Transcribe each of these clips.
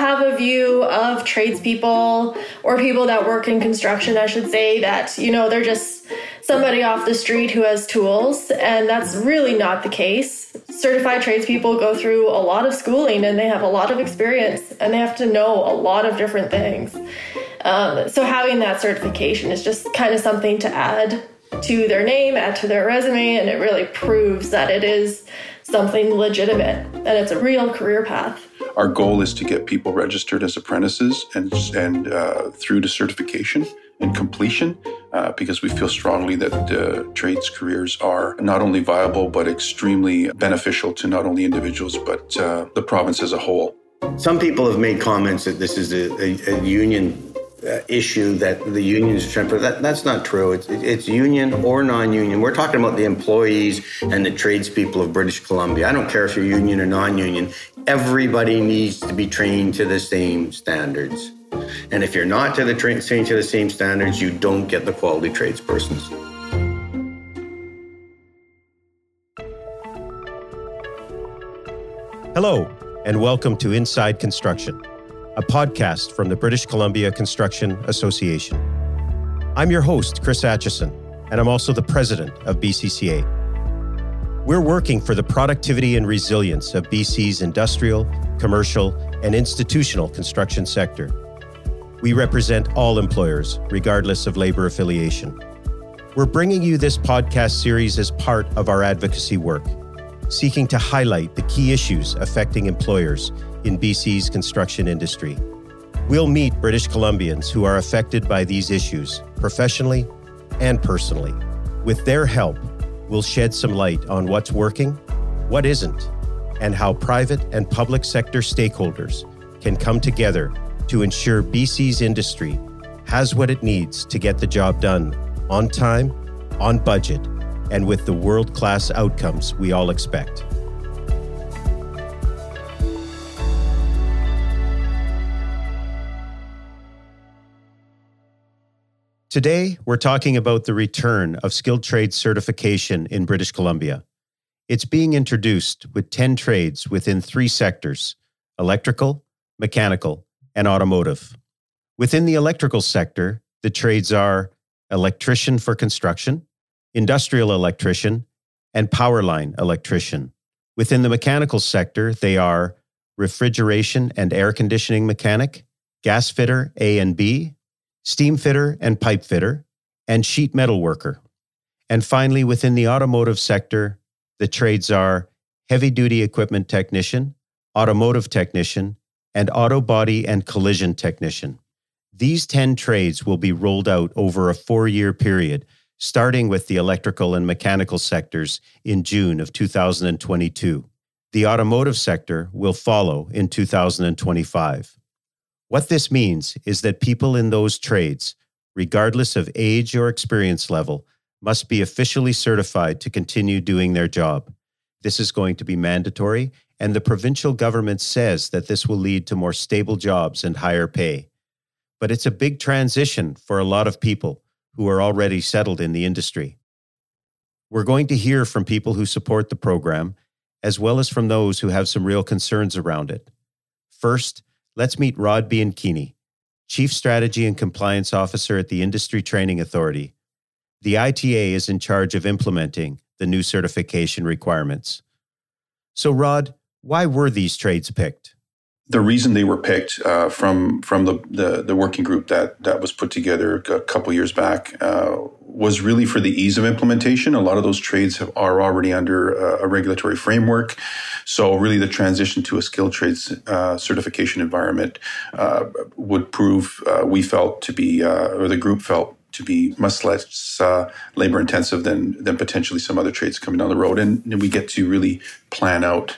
have a view of tradespeople or people that work in construction, I should say, that, you know, they're just somebody off the street who has tools. And that's really not the case. Certified tradespeople go through a lot of schooling and they have a lot of experience and they have to know a lot of different things. Um, so having that certification is just kind of something to add to their name, add to their resume, and it really proves that it is something legitimate and it's a real career path. Our goal is to get people registered as apprentices and, and uh, through to certification and completion uh, because we feel strongly that uh, trades careers are not only viable but extremely beneficial to not only individuals but uh, the province as a whole. Some people have made comments that this is a, a, a union uh, issue that the unions are trying to. That, that's not true. It's, it's union or non-union. We're talking about the employees and the tradespeople of British Columbia. I don't care if you're union or non-union. Everybody needs to be trained to the same standards. And if you're not to the tra- trained to the same standards, you don't get the quality tradespersons. Hello, and welcome to Inside Construction a podcast from the British Columbia Construction Association. I'm your host, Chris Atchison, and I'm also the president of BCCA. We're working for the productivity and resilience of BC's industrial, commercial, and institutional construction sector. We represent all employers, regardless of labor affiliation. We're bringing you this podcast series as part of our advocacy work, seeking to highlight the key issues affecting employers in BC's construction industry. We'll meet British Columbians who are affected by these issues, professionally and personally. With their help, we'll shed some light on what's working, what isn't, and how private and public sector stakeholders can come together to ensure BC's industry has what it needs to get the job done on time, on budget, and with the world class outcomes we all expect. Today, we're talking about the return of skilled trade certification in British Columbia. It's being introduced with 10 trades within three sectors electrical, mechanical, and automotive. Within the electrical sector, the trades are electrician for construction, industrial electrician, and power line electrician. Within the mechanical sector, they are refrigeration and air conditioning mechanic, gas fitter A and B, steam fitter and pipe fitter, and sheet metal worker. And finally, within the automotive sector, the trades are heavy duty equipment technician, automotive technician, and auto body and collision technician. These 10 trades will be rolled out over a four year period, starting with the electrical and mechanical sectors in June of 2022. The automotive sector will follow in 2025. What this means is that people in those trades, regardless of age or experience level, must be officially certified to continue doing their job. This is going to be mandatory, and the provincial government says that this will lead to more stable jobs and higher pay. But it's a big transition for a lot of people who are already settled in the industry. We're going to hear from people who support the program, as well as from those who have some real concerns around it. First, Let's meet Rod Bianchini, Chief Strategy and Compliance Officer at the Industry Training Authority. The ITA is in charge of implementing the new certification requirements. So, Rod, why were these trades picked? the reason they were picked uh, from from the, the, the working group that that was put together a couple years back uh, was really for the ease of implementation. A lot of those trades have, are already under a, a, regulatory framework, so really the transition to a skilled trades uh, certification environment uh, would prove uh, we felt to be uh, or the group felt to be much less labor intensive than than potentially some other trades coming down the road, and, we get to really plan out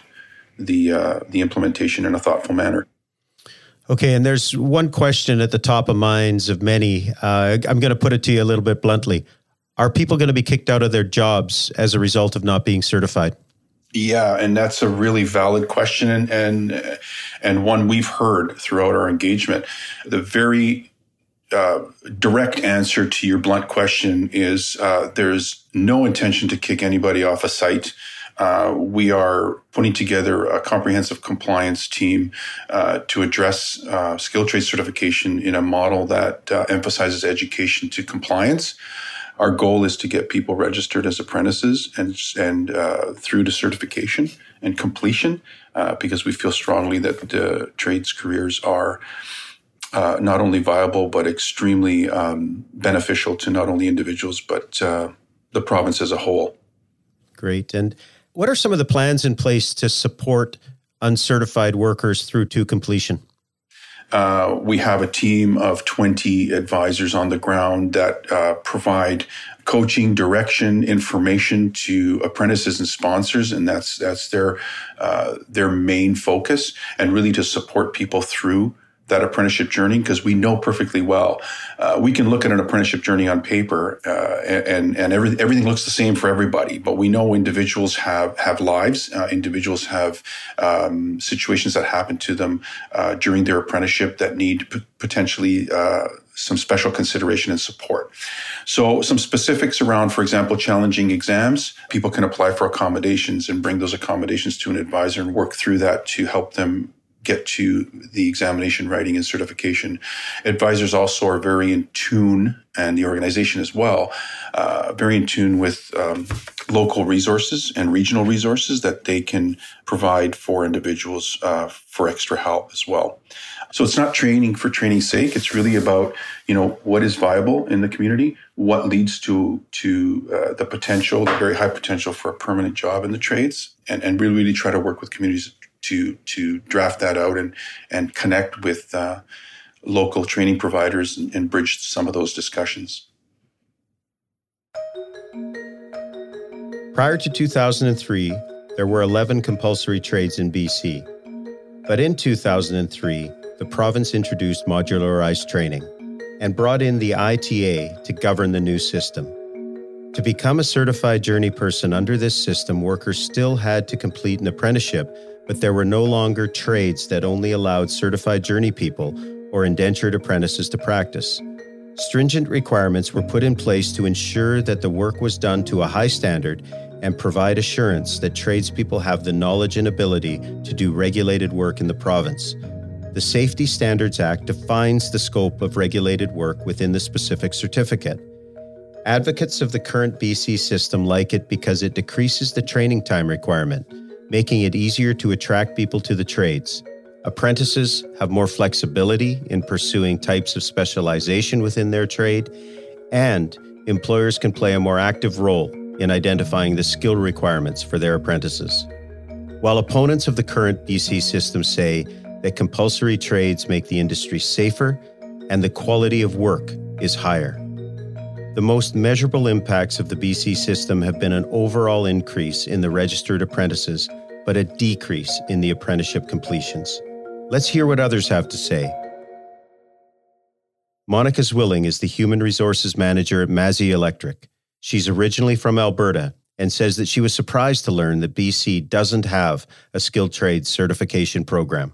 the uh, the implementation in a thoughtful manner. Okay, and there's one question at the top of minds of many. Uh, I'm going to put it to you a little bit bluntly: Are people going to be kicked out of their jobs as a result of not being certified? Yeah, and that's a really valid question, and and, and one we've heard throughout our engagement. The very uh, direct answer to your blunt question is uh, there's no intention to kick anybody off a site uh, we are putting together a comprehensive compliance team uh, to address uh, skilled trade certification in a model that uh, emphasizes education to compliance. Our goal is to get people registered as apprentices and and uh, through to certification and completion, because we feel strongly that trades careers are uh, not only viable but extremely um, beneficial to not only individuals but uh, the province as a whole. Great. And what are some of the plans in place to support uncertified workers through to completion? Uh, we have a team of 20 advisors on the ground that uh, provide coaching, direction, information to apprentices and sponsors, and that's that's their uh, their main focus, and really to support people through that apprenticeship journey because we know perfectly well uh, we can look at an apprenticeship journey on paper uh, and and every, everything looks the same for everybody but we know individuals have have lives uh, individuals have um, situations that happen to them uh, during their apprenticeship that need p- potentially uh, some special consideration and support. So, some specifics around, for example, challenging exams. People can apply for accommodations and bring those accommodations to an advisor and work through that to help them get to the examination writing and certification. Advisors also are very in tune, and the organization as well, uh, very in tune with um, local resources and regional resources that they can provide for individuals uh, for extra help as well. So it's not training for training's sake. It's really about you know what is viable in the community, what leads to to uh, the potential, the very high potential for a permanent job in the trades, and and really really try to work with communities to to draft that out and and connect with uh, local training providers and, and bridge some of those discussions. Prior to 2003, there were 11 compulsory trades in BC. But in 2003, the province introduced modularized training and brought in the ITA to govern the new system. To become a certified journey person under this system, workers still had to complete an apprenticeship but there were no longer trades that only allowed certified journey people or indentured apprentices to practice. Stringent requirements were put in place to ensure that the work was done to a high standard and provide assurance that tradespeople have the knowledge and ability to do regulated work in the province. The Safety Standards Act defines the scope of regulated work within the specific certificate. Advocates of the current BC system like it because it decreases the training time requirement making it easier to attract people to the trades. Apprentices have more flexibility in pursuing types of specialization within their trade, and employers can play a more active role in identifying the skill requirements for their apprentices. While opponents of the current BC system say that compulsory trades make the industry safer and the quality of work is higher. The most measurable impacts of the BC system have been an overall increase in the registered apprentices but a decrease in the apprenticeship completions. Let's hear what others have to say. Monica Zwilling is the Human Resources Manager at Massey Electric. She's originally from Alberta and says that she was surprised to learn that BC doesn't have a skilled trades certification program.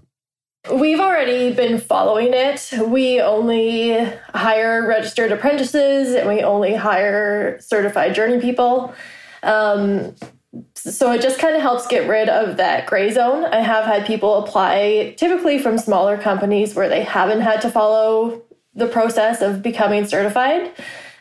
We've already been following it. We only hire registered apprentices and we only hire certified journey people. Um, so it just kind of helps get rid of that gray zone. I have had people apply typically from smaller companies where they haven't had to follow the process of becoming certified.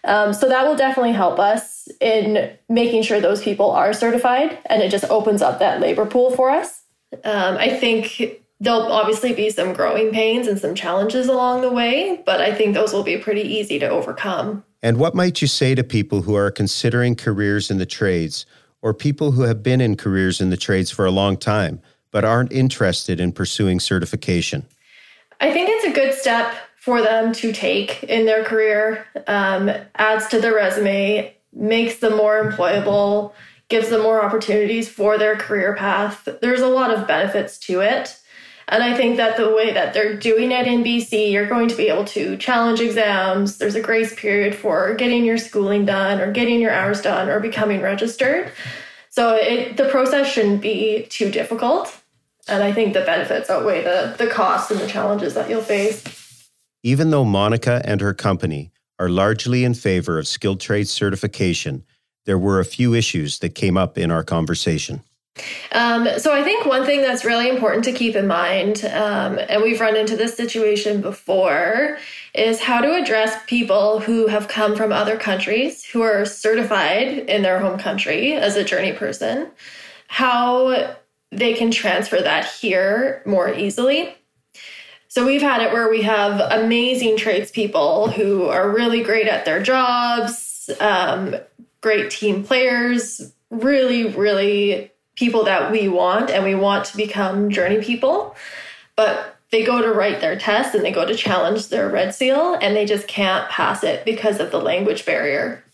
Um, so that will definitely help us in making sure those people are certified and it just opens up that labor pool for us. Um, I think there'll obviously be some growing pains and some challenges along the way, but I think those will be pretty easy to overcome. And what might you say to people who are considering careers in the trades or people who have been in careers in the trades for a long time but aren't interested in pursuing certification? I think it's a good step for them to take in their career, um, adds to their resume, makes them more employable, gives them more opportunities for their career path. There's a lot of benefits to it. And I think that the way that they're doing it in BC, you're going to be able to challenge exams. There's a grace period for getting your schooling done or getting your hours done or becoming registered. So it, the process shouldn't be too difficult. And I think the benefits outweigh the, the costs and the challenges that you'll face. Even though Monica and her company are largely in favor of skilled trades certification, there were a few issues that came up in our conversation. Um, so I think one thing that's really important to keep in mind, um, and we've run into this situation before, is how to address people who have come from other countries who are certified in their home country as a journey person, how they can transfer that here more easily. So we've had it where we have amazing tradespeople who are really great at their jobs, um, great team players, really, really people that we want and we want to become journey people. But they go to write their test and they go to challenge their red seal and they just can't pass it because of the language barrier.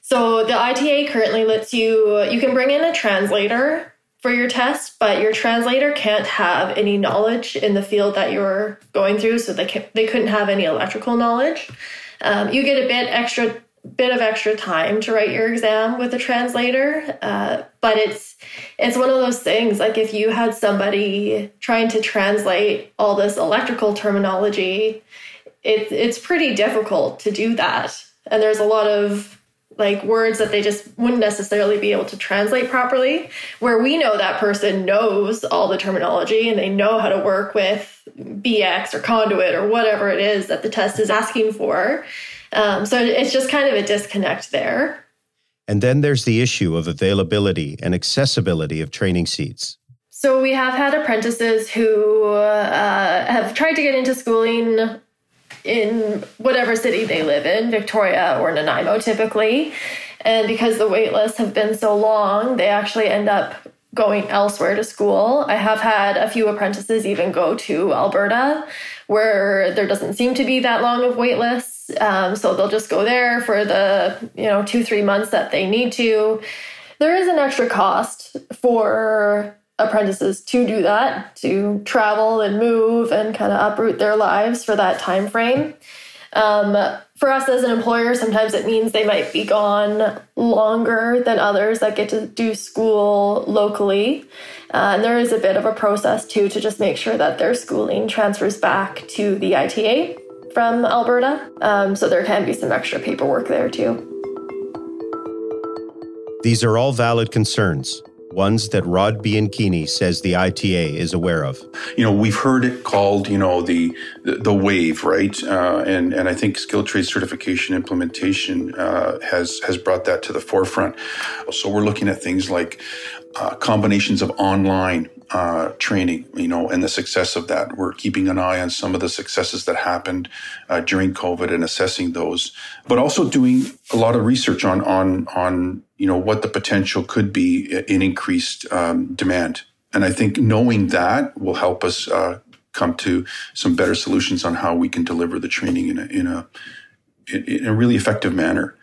So the ITA currently lets you you can bring in a translator for your test, but your translator can't have any knowledge in the field that you're going through. So they can, they couldn't have any electrical knowledge. Um, you get a bit extra bit of extra time to write your exam with a translator, uh, but it's it's one of those things. Like if you had somebody trying to translate all this electrical terminology, it's it's pretty difficult to do that, and there's a lot of like words that they just wouldn't necessarily be able to translate properly where we know that person knows all the terminology and they know how to work with bx or conduit or whatever it is that the test is asking for um, so it's just kind of a disconnect there and then there's the issue of availability and accessibility of training seats so we have had apprentices who uh, have tried to get into schooling in whatever city they live in, Victoria or Nanaimo typically. And because the wait lists have been so long, they actually end up going elsewhere to school. I have had a few apprentices even go to Alberta, where there doesn't seem to be that long of wait lists. Um, so they'll just go there for the you know two three months that they need to. There is an extra cost for apprentices to do that to travel and move and kind of uproot their lives for that time frame um, for us as an employer sometimes it means they might be gone longer than others that get to do school locally uh, and there is a bit of a process too to just make sure that their schooling transfers back to the ita from alberta um, so there can be some extra paperwork there too these are all valid concerns ones that Rod Bianchini says the ITA is aware of. You know, we've heard it called, you know, the the, wave, right? Uh, and and I think skilled trade certification implementation uh, has has brought that to the forefront. So we're looking at things like uh, combinations of online uh, training, you know, and the success of that. We're keeping an eye on some of the successes that happened uh, during COVID and assessing those, but also doing a lot of research on on on you know what the potential could be in increased um, demand. And I think knowing that will help us uh, come to some better solutions on how we can deliver the training in a in a in a really effective manner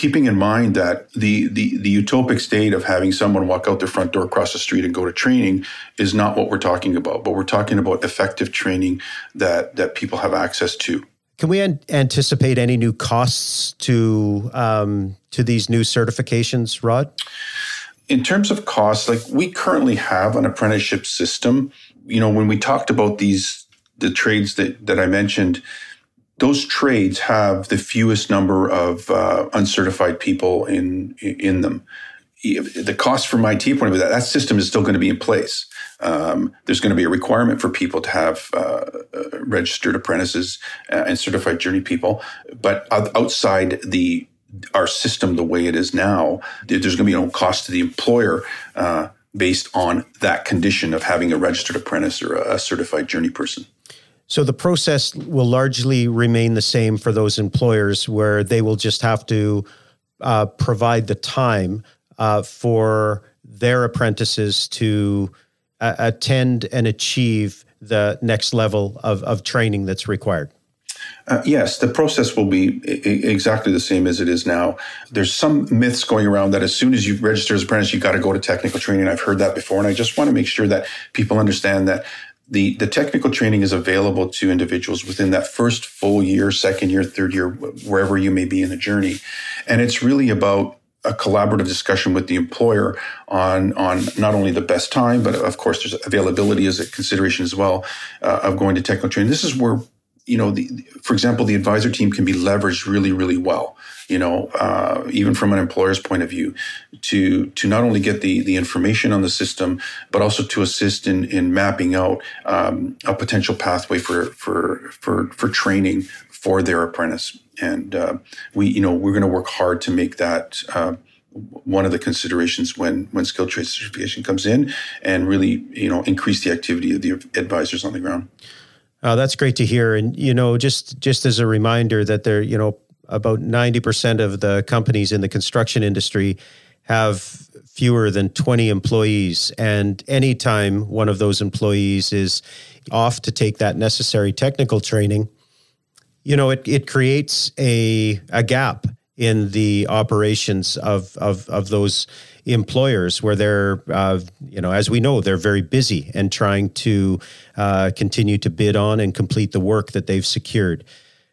keeping in mind that the, the, the utopic state of having someone walk out their front door, across the street, and go to training is not what we're talking about. But we're talking about effective training that that people have access to. Can we an- anticipate any new costs to um, to these new certifications, Rod? In terms of costs, like we currently have an apprenticeship system. You know, when we talked about these the trades that that I mentioned, those trades have the fewest number of uh, uncertified people in in them. The cost from IT point of view, that, that system is still going to be in place. Um, there's going to be a requirement for people to have uh, uh registered apprentices uh, and certified journey people, but outside the our system the way it is now, there's going to be no cost to the employer uh, based on that condition of having a registered apprentice or a certified journey person. So the process will largely remain the same for those employers where they will just have to uh, provide the time uh, for their apprentices to uh, attend and achieve the next level of, of training that's required. Uh, yes, the process will be I- exactly the same as it is now. There's some myths going around that as soon as you register as apprentice, you got to go to technical training. I've heard that before, and I just want to make sure that people understand that the, the technical training is available to individuals within that first full year, second year, third year, wherever you may be in the journey. And it's really about a collaborative discussion with the employer on on not only the best time, but of course there's availability as a consideration as well uh, of going to technical training. This is where you know, the, for example, the advisor team can be leveraged really, really well. You know, uh, even from an employer's point of view, to to not only get the the information on the system, but also to assist in in mapping out um, a potential pathway for for for for training for their apprentice. And uh, we, you know, we're going to work hard to make that. Uh, one of the considerations when when skill trade certification comes in and really you know increase the activity of the advisors on the ground Oh, that's great to hear. And you know, just just as a reminder that there, you know, about ninety percent of the companies in the construction industry have fewer than 20 employees. And anytime one of those employees is off to take that necessary technical training, you know, it, it creates a, a gap in the operations of, of, of those employers where they're, uh, you know, as we know, they're very busy and trying to uh, continue to bid on and complete the work that they've secured.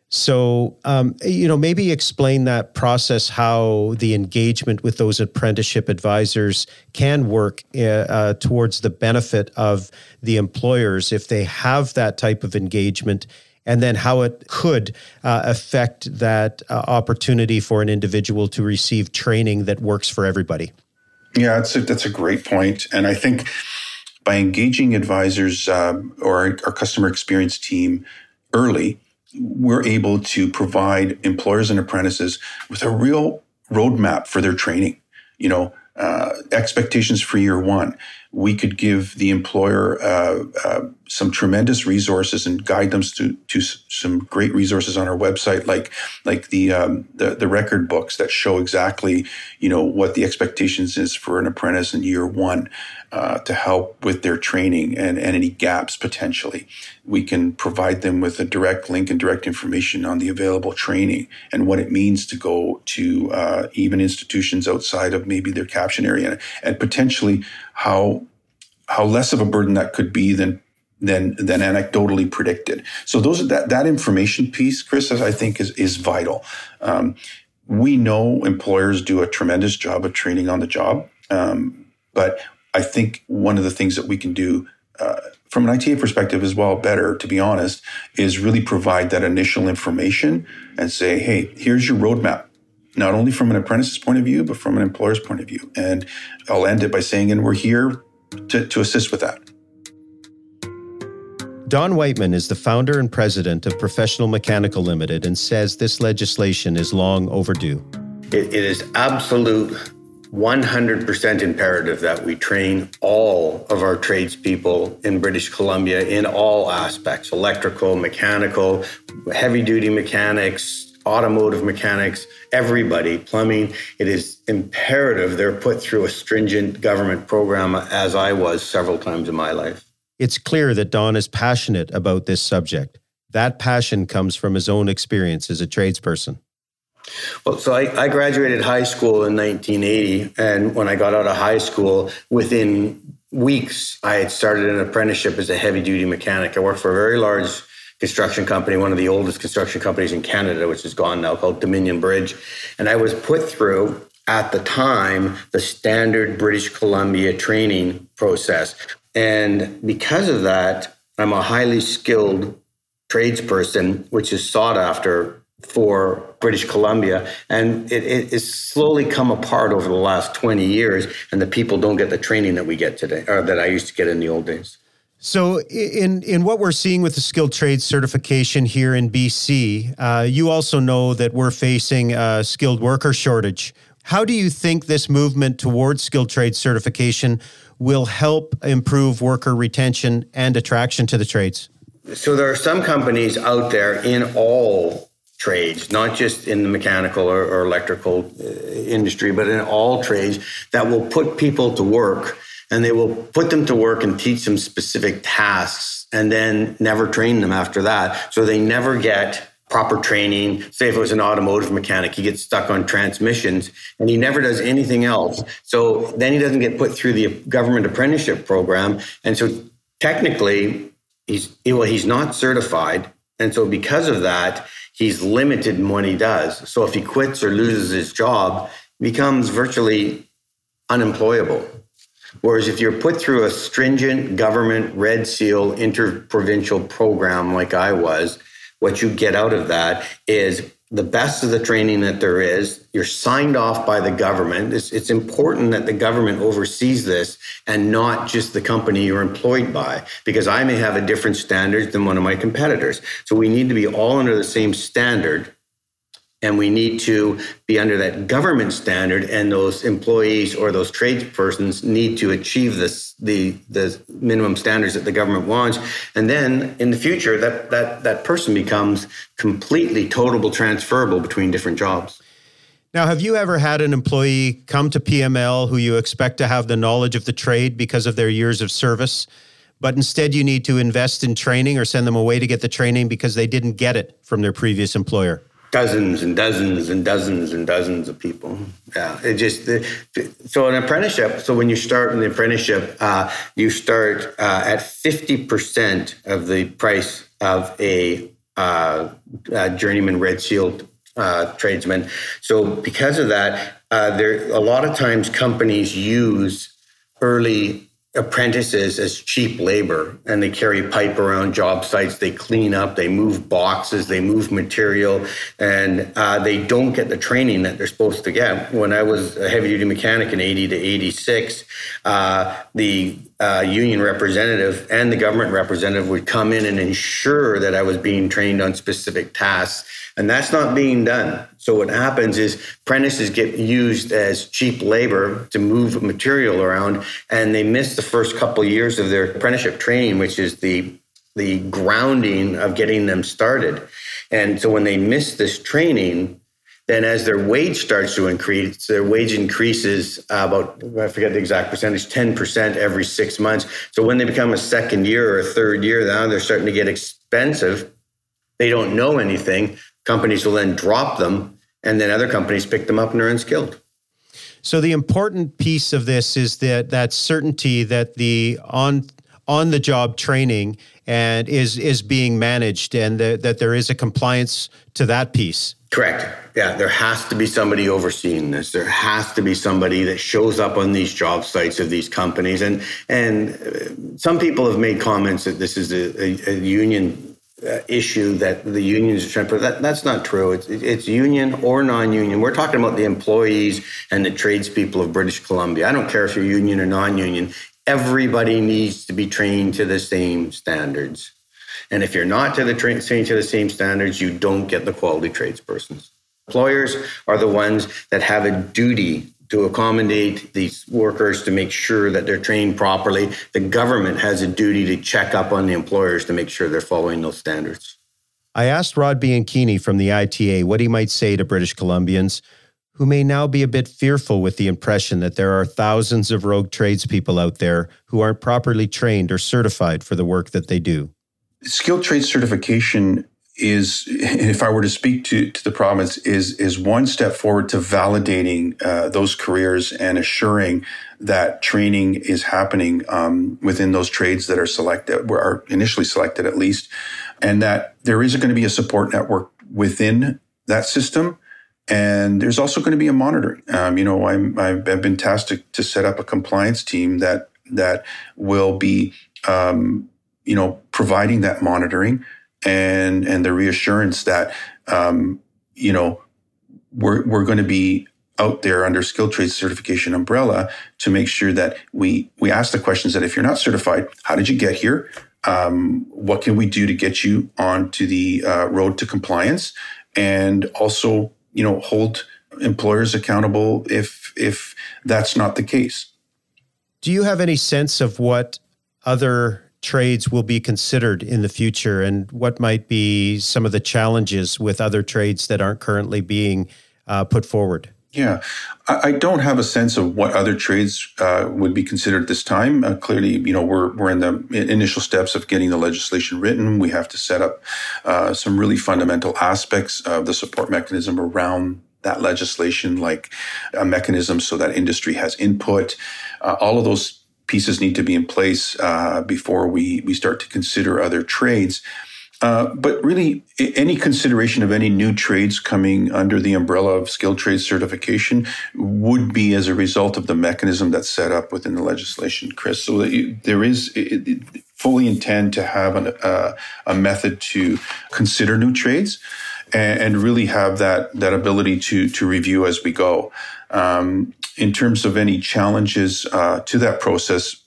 So, um, you know, maybe explain that process, how the engagement with those apprenticeship advisors can work uh, uh, towards the benefit of the employers if they have that type of engagement, and then how it could uh, affect that uh, opportunity for an individual to receive training that works for everybody. Yeah, that's a, that's a great point, and I think by engaging advisors um, or our, our customer experience team early, we're able to provide employers and apprentices with a real roadmap for their training. You know, uh, expectations for year one. We could give the employer uh, uh, some tremendous resources and guide them to, to some great resources on our website, like like the, um, the, the record books that show exactly you know what the expectations is for an apprentice in year one uh, to help with their training and, and any gaps potentially. We can provide them with a direct link and direct information on the available training and what it means to go to uh, even institutions outside of maybe their catchment area and potentially how how less of a burden that could be than than than anecdotally predicted. So those that that information piece, Chris, I think is is vital. Um, we know employers do a tremendous job of training on the job, um, but I think one of the things that we can do uh, from an ITA perspective as well, better to be honest, is really provide that initial information and say, hey, here's your roadmap not only from an apprentice's point of view, but from an employer's point of view. And I'll end it by saying, and we're here to, to assist with that. Don Whiteman is the founder and president of Professional Mechanical Limited and says this legislation is long overdue. it, it is absolute 100% imperative that we train all of our tradespeople in British Columbia in all aspects electrical, mechanical, heavy duty mechanics, automotive mechanics, everybody, plumbing. It is imperative they're put through a stringent government program, as I was several times in my life. It's clear that Don is passionate about this subject. That passion comes from his own experience as a tradesperson. Well, so I, I graduated high school in 1980. And when I got out of high school, within weeks, I had started an apprenticeship as a heavy duty mechanic. I worked for a very large construction company, one of the oldest construction companies in Canada, which is gone now, called Dominion Bridge. And I was put through at the time the standard British Columbia training process. And because of that, I'm a highly skilled tradesperson, which is sought after for British Columbia. And it, it has slowly come apart over the last 20 years. And the people don't get the training that we get today, or that I used to get in the old days. So, in in what we're seeing with the skilled trade certification here in BC, uh, you also know that we're facing a skilled worker shortage. How do you think this movement towards skilled trade certification will help improve worker retention and attraction to the trades? So, there are some companies out there in all trades, not just in the mechanical or, or electrical uh, industry, but in all trades that will put people to work and they will put them to work and teach them specific tasks and then never train them after that. So they never get proper training. Say if it was an automotive mechanic, he gets stuck on transmissions and he never does anything else. So then he doesn't get put through the government apprenticeship program. And so technically, he's well, he's not certified. And so because of that, he's limited in what he does. So if he quits or loses his job, becomes virtually unemployable. Whereas if you're put through a stringent government red seal interprovincial program like I was, what you get out of that is the best of the training that there is. You're signed off by the government. It's, it's, important that the government oversees this and not just the company you're employed by, because I may have a different standard than one of my competitors. So we need to be all under the same standard and we need to be under that government standard and those employees or those tradespersons need to achieve this the the minimum standards that the government wants and then in the future that that that person becomes completely totable transferable between different jobs now, have you ever had an employee come to PML who you expect to have the knowledge of the trade because of their years of service, but instead you need to invest in training or send them away to get the training because they didn't get it from their previous employer? Dozens and dozens and dozens and dozens of people. Yeah, it just so an apprenticeship. So when you start in the apprenticeship, uh, you start uh, at fifty percent of the price of a, uh, a journeyman red seal uh, tradesman. So because of that, uh, there a lot of times companies use early apprentices as cheap labor and they carry pipe around job sites they clean up they move boxes they move material and uh, they don't get the training that they're supposed to get. When i was a heavy duty mechanic in 80 to 86 uh, the uh, union representative and the government representative would come in and ensure that i was being trained on specific tasks and that's not being done. So what happens is apprentices get used as cheap labor to move material around, and they miss the first couple of years of their apprenticeship training, which is the the grounding of getting them started. And so when they miss this training, then as their wage starts to increase, their wage increases uh, about, I forget the exact percentage, 10% every six months. So when they become a second year or a third year, now they're starting to get expensive. They don't know anything companies will then drop them and then other companies pick them up and are unskilled. So the important piece of this is that that certainty that the on on the job training and is is being managed and the, that there is a compliance to that piece. Correct. Yeah, there has to be somebody overseeing this. There has to be somebody that shows up on these job sites of these companies. And and uh, some people have made comments that this is a, a, a union uh, issue that the unions are trying to that that's not true it's it's union or non-union we're talking about the employees and the tradespeople of british columbia i don't care if you're union or non-union everybody needs to be trained to the same standards and if you're not to the trained to the same standards you don't get the quality tradespersons employers are the ones that have a duty to accommodate these workers to make sure that they're trained properly. The government has a duty to check up on the employers to make sure they're following those standards. I asked Rod Bianchini from the ITA what he might say to British Columbians who may now be a bit fearful with the impression that there are thousands of rogue tradespeople out there who aren't properly trained or certified for the work that they do. Skilled trade certification is, if I were to speak to, to the province, is is one step forward to validating uh, those careers and assuring that training is happening um, within those trades that are selected, are initially selected at least, and that there is going to be a support network within that system. And there's also going to be a monitoring. Um, you know, I'm, I've been tasked to, to, set up a compliance team that that will be, um, you know, providing that monitoring and and the reassurance that um, you know we're we're going to be out there under skilled trades certification umbrella to make sure that we we ask the questions that if you're not certified, how did you get here? Um, what can we do to get you onto the uh, road to compliance, and also you know hold employers accountable if if that's not the case. Do you have any sense of what other trades will be considered in the future and what might be some of the challenges with other trades that aren't currently being uh, put forward? Yeah, I don't have a sense of what other trades uh, would be considered at this time. Uh, clearly, you know, we're we're in the initial steps of getting the legislation written. We have to set up uh, some really fundamental aspects of the support mechanism around that legislation, like a mechanism so that industry has input. Uh, all of those pieces need to be in place uh, before we we start to consider other trades. Uh, but really, any consideration of any new trades coming under the umbrella of skilled trade certification would be as a result of the mechanism that's set up within the legislation, Chris. So that you, there is, it, fully intend to have an, uh, a method to consider new trades and, and, really have that that ability to to review as we go. Um, in terms of any challenges uh, to that process,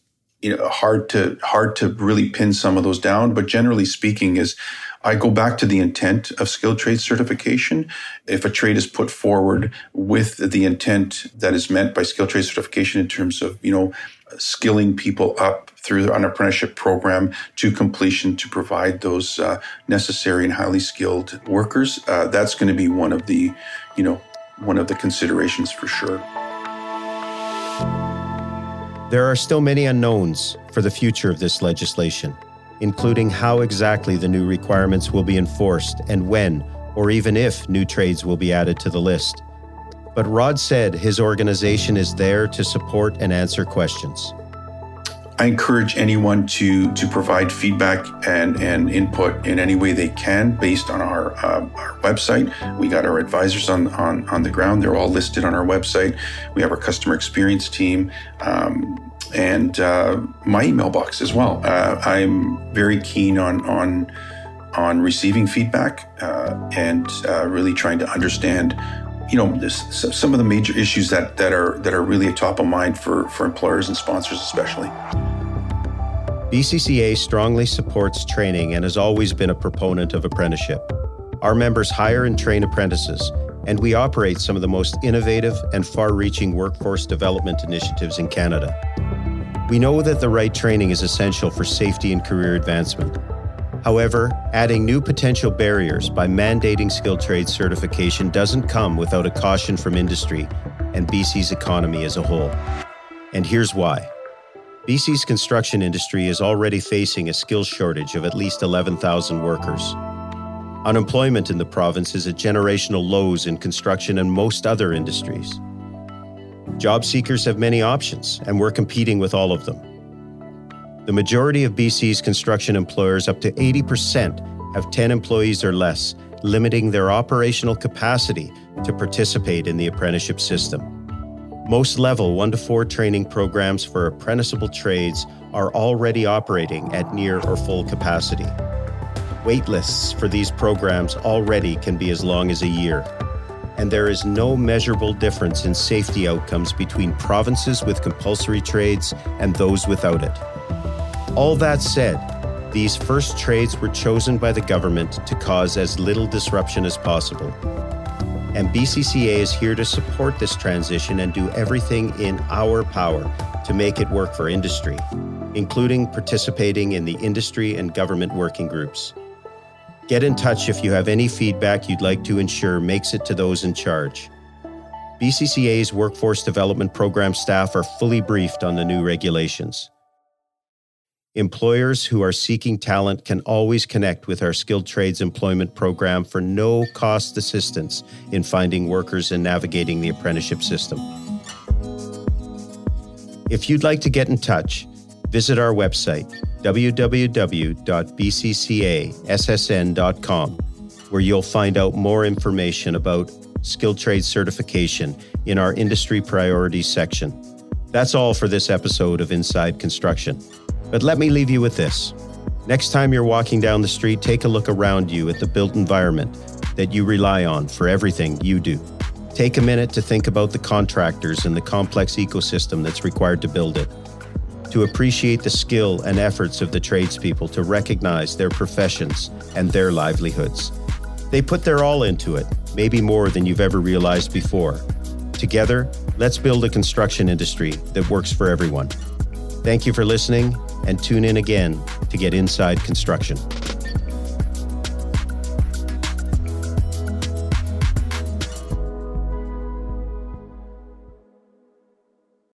you know, hard to hard to really pin some of those down. But generally speaking, is I go back to the intent of skilled trade certification. If a trade is put forward with the intent that is meant by skilled trade certification in terms of, you know, skilling people up through an apprenticeship program to completion to provide those uh, necessary and highly skilled workers, uh, that's going to be one of the, you know, one of the considerations for sure. There are still many unknowns for the future of this legislation including how exactly the new requirements will be enforced and when, or even if, new trades will be added to the list. But Rod said his organization is there to support and answer questions. I encourage anyone to to provide feedback and, and input in any way they can based on our uh, our website. We got our advisors on, on on the ground; they're all listed on our website. We have our customer experience team. Um, and uh, my email box as well. Uh, I'm very keen on on on receiving feedback uh, and uh, really trying to understand, you know, some of the major issues that that are that are really top of mind for for employers and sponsors, especially. BCCA strongly supports training and has always been a proponent of apprenticeship. Our members hire and train apprentices, and we operate some of the most innovative and far reaching workforce development initiatives in Canada. We know that the right training is essential for safety and career advancement. However, adding new potential barriers by mandating skilled trade certification doesn't come without a caution from industry and BC's economy as a whole. And here's why. BC's construction industry is already facing a skills shortage of at least 11,000 workers. Unemployment in the province is at generational lows in construction and most other industries. Job seekers have many options, and we're competing with all of them. The majority of BC's construction employers, up to 80%, have 10 employees or less, limiting their operational capacity to participate in the apprenticeship system. Most level 1 to 4 training programs for apprenticeable trades are already operating at near or full capacity. Waitlists for these programs already can be as long as a year and there is no measurable difference in safety outcomes between provinces with compulsory trades and those without it. All that said, these first trades were chosen by the government to cause as little disruption as possible. And BCCA is here to support this transition and do everything in our power to make it work for industry, including participating in the industry and government working groups. Get in touch if you have any feedback you'd like to ensure makes it to those in charge. BCCA's Workforce Development Program staff are fully briefed on the new regulations. Employers who are seeking talent can always connect with our Skilled Trades Employment Program for no cost assistance in finding workers and navigating the apprenticeship system. If you'd like to get in touch, visit our website, www.bccassn.com, where you'll find out more information about skilled trade certification in our industry priorities section. That's all for this episode of Inside Construction. But let me leave you with this. Next time you're walking down the street, take a look around you at the built environment that you rely on for everything you do. Take a minute to think about the contractors and the complex ecosystem that's required to build it to appreciate the skill and efforts of the tradespeople to recognize their professions and their livelihoods. They put their all into it, maybe more than you've ever realized before. Together, let's build a construction industry that works for everyone. Thank you for listening, and tune in again to get inside construction.